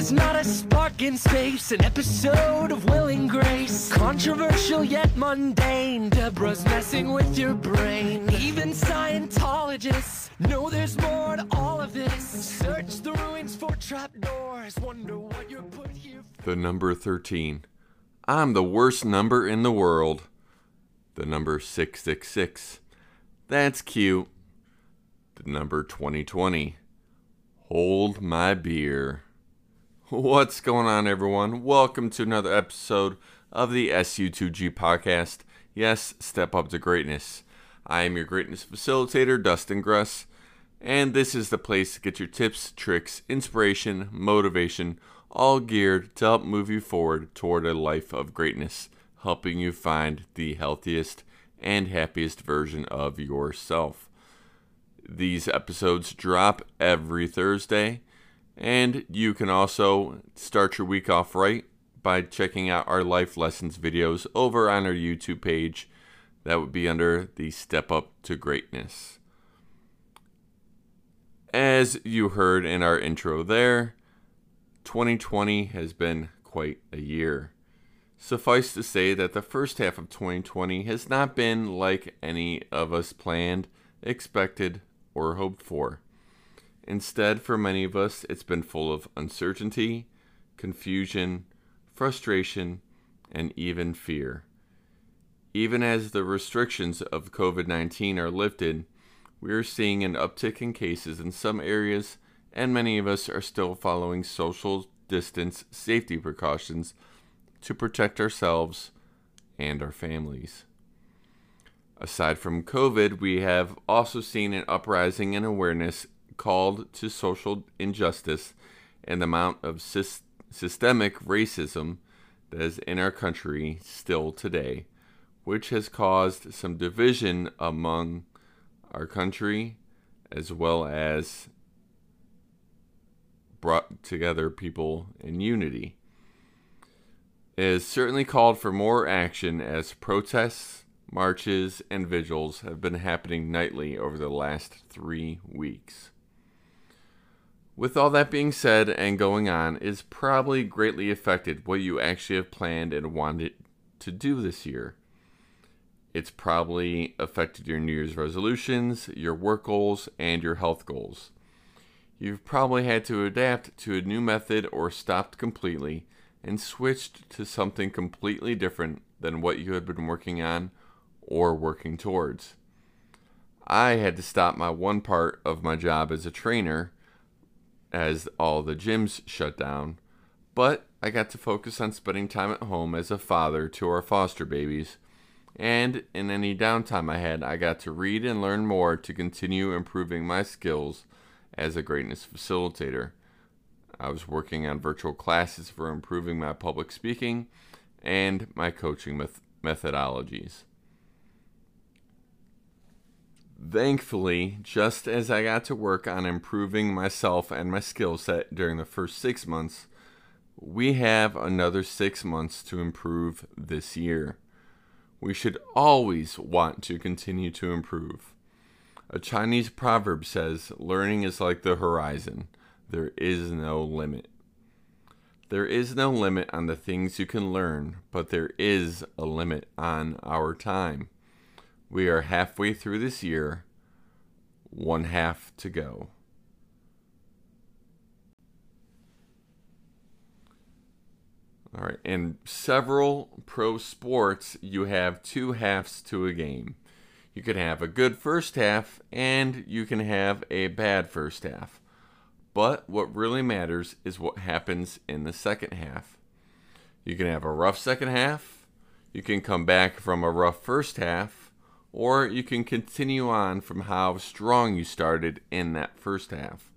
Is not a spark in space, an episode of Will and Grace. Controversial yet mundane. Deborah's messing with your brain. Even Scientologists know there's more to all of this. Search the ruins for trapdoors. Wonder what you're put here for. The number 13. I'm the worst number in the world. The number 666. That's cute. The number 2020. Hold my beer. What's going on, everyone? Welcome to another episode of the SU2G podcast. Yes, step up to greatness. I am your greatness facilitator, Dustin Gruss, and this is the place to get your tips, tricks, inspiration, motivation, all geared to help move you forward toward a life of greatness, helping you find the healthiest and happiest version of yourself. These episodes drop every Thursday, and you can also start your week off right by checking out our life lessons videos over on our YouTube page. That would be under the Step Up to Greatness. As you heard in our intro there, 2020 has been quite a year. Suffice to say that the first half of 2020 has not been like any of us planned, expected, or hoped for. Instead, for many of us, it's been full of uncertainty, confusion, frustration, and even fear. Even as the restrictions of COVID 19 are lifted, we are seeing an uptick in cases in some areas, and many of us are still following social distance safety precautions to protect ourselves and our families. Aside from COVID, we have also seen an uprising in awareness called to social injustice and the amount of sys- systemic racism that is in our country still today, which has caused some division among our country as well as brought together people in unity. It has certainly called for more action as protests, marches, and vigils have been happening nightly over the last three weeks. With all that being said and going on, it's probably greatly affected what you actually have planned and wanted to do this year. It's probably affected your New Year's resolutions, your work goals, and your health goals. You've probably had to adapt to a new method or stopped completely and switched to something completely different than what you had been working on or working towards. I had to stop my one part of my job as a trainer as all the gyms shut down, but I got to focus on spending time at home as a father to our foster babies. And in any downtime I had, I got to read and learn more to continue improving my skills as a greatness facilitator. I was working on virtual classes for improving my public speaking and my coaching met- methodologies. Thankfully, just as I got to work on improving myself and my skill set during the first six months, we have another six months to improve this year. We should always want to continue to improve. A Chinese proverb says, Learning is like the horizon, there is no limit. There is no limit on the things you can learn, but there is a limit on our time. We are halfway through this year, one half to go. All right, in several pro sports, you have two halves to a game. You can have a good first half and you can have a bad first half. But what really matters is what happens in the second half. You can have a rough second half, you can come back from a rough first half, or you can continue on from how strong you started in that first half.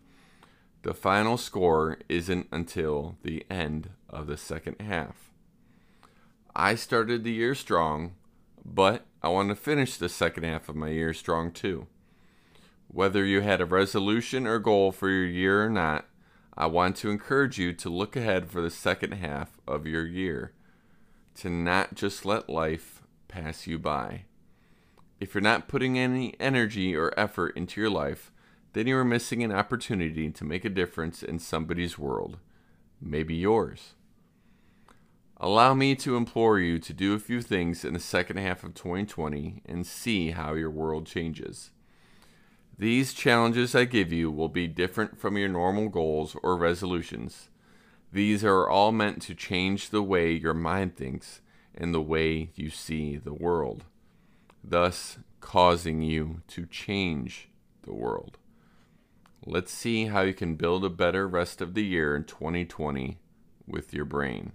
The final score isn't until the end of the second half. I started the year strong, but I want to finish the second half of my year strong too. Whether you had a resolution or goal for your year or not, I want to encourage you to look ahead for the second half of your year, to not just let life pass you by. If you're not putting any energy or effort into your life, then you are missing an opportunity to make a difference in somebody's world, maybe yours. Allow me to implore you to do a few things in the second half of 2020 and see how your world changes. These challenges I give you will be different from your normal goals or resolutions. These are all meant to change the way your mind thinks and the way you see the world, thus causing you to change the world. Let's see how you can build a better rest of the year in 2020 with your brain.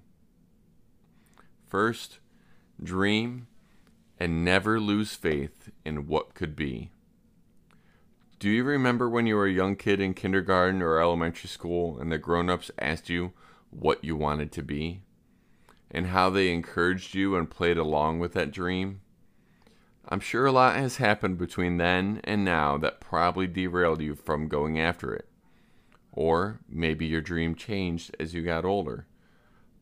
First, dream and never lose faith in what could be. Do you remember when you were a young kid in kindergarten or elementary school and the grown ups asked you what you wanted to be? And how they encouraged you and played along with that dream? I'm sure a lot has happened between then and now that probably derailed you from going after it. Or maybe your dream changed as you got older.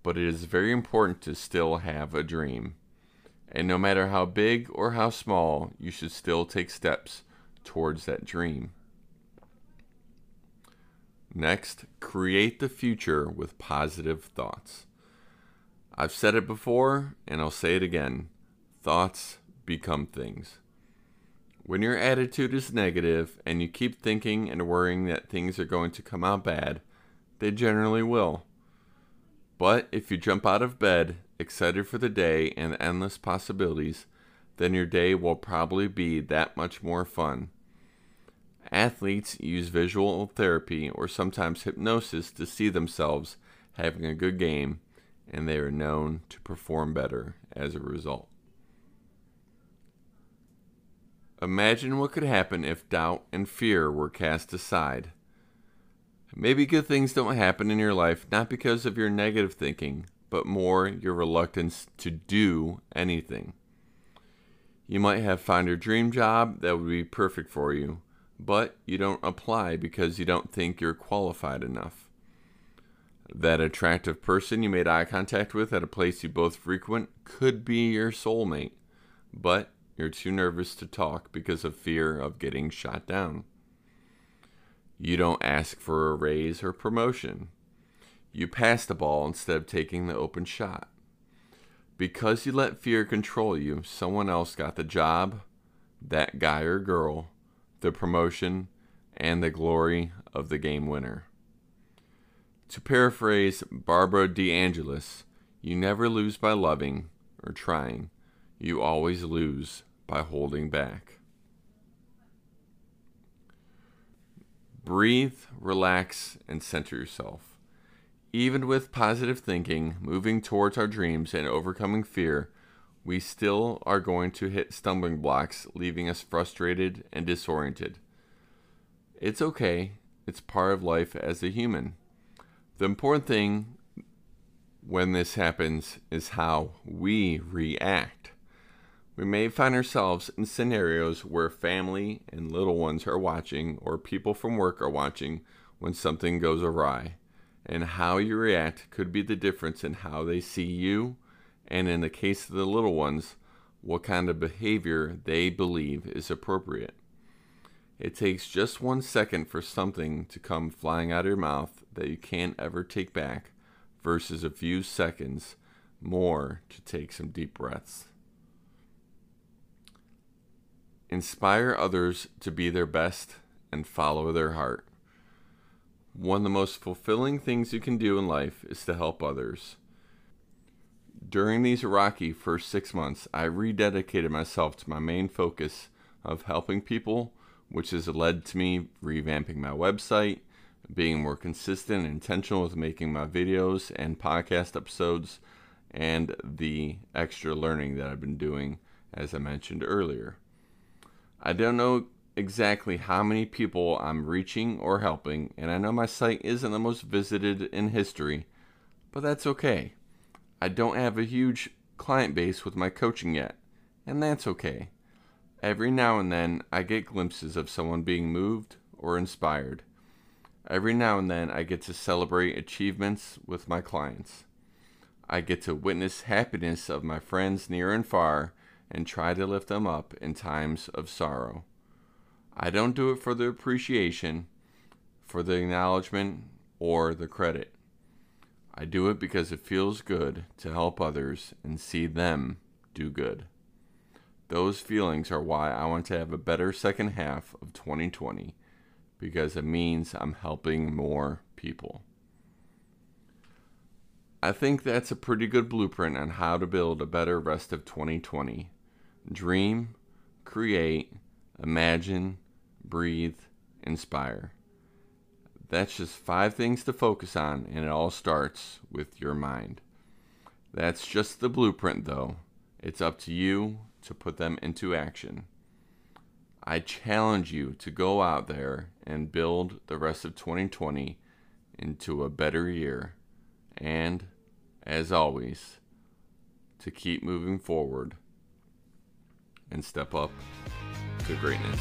But it is very important to still have a dream. And no matter how big or how small, you should still take steps towards that dream. Next, create the future with positive thoughts. I've said it before and I'll say it again. Thoughts become things. When your attitude is negative and you keep thinking and worrying that things are going to come out bad, they generally will. But if you jump out of bed, excited for the day and endless possibilities, then your day will probably be that much more fun. Athletes use visual therapy or sometimes hypnosis to see themselves having a good game, and they are known to perform better as a result. Imagine what could happen if doubt and fear were cast aside. Maybe good things don't happen in your life not because of your negative thinking, but more your reluctance to do anything. You might have found your dream job that would be perfect for you, but you don't apply because you don't think you're qualified enough. That attractive person you made eye contact with at a place you both frequent could be your soulmate, but you're too nervous to talk because of fear of getting shot down. You don't ask for a raise or promotion. You pass the ball instead of taking the open shot. Because you let fear control you, someone else got the job, that guy or girl, the promotion, and the glory of the game winner. To paraphrase Barbara DeAngelis, you never lose by loving or trying. You always lose by holding back. Breathe, relax, and center yourself. Even with positive thinking, moving towards our dreams, and overcoming fear, we still are going to hit stumbling blocks, leaving us frustrated and disoriented. It's okay, it's part of life as a human. The important thing when this happens is how we react. We may find ourselves in scenarios where family and little ones are watching or people from work are watching when something goes awry. And how you react could be the difference in how they see you, and in the case of the little ones, what kind of behavior they believe is appropriate. It takes just one second for something to come flying out of your mouth that you can't ever take back, versus a few seconds more to take some deep breaths. Inspire others to be their best and follow their heart. One of the most fulfilling things you can do in life is to help others. During these rocky first six months, I rededicated myself to my main focus of helping people, which has led to me revamping my website, being more consistent and intentional with making my videos and podcast episodes, and the extra learning that I've been doing, as I mentioned earlier. I don't know exactly how many people I'm reaching or helping, and I know my site isn't the most visited in history, but that's okay. I don't have a huge client base with my coaching yet, and that's okay. Every now and then, I get glimpses of someone being moved or inspired. Every now and then, I get to celebrate achievements with my clients. I get to witness happiness of my friends near and far and try to lift them up in times of sorrow. I don't do it for the appreciation, for the acknowledgement, or the credit. I do it because it feels good to help others and see them do good. Those feelings are why I want to have a better second half of 2020 because it means I'm helping more people. I think that's a pretty good blueprint on how to build a better rest of 2020. Dream, create, imagine, breathe, inspire. That's just five things to focus on, and it all starts with your mind. That's just the blueprint, though. It's up to you to put them into action. I challenge you to go out there and build the rest of 2020 into a better year. And, as always, to keep moving forward and step up to greatness.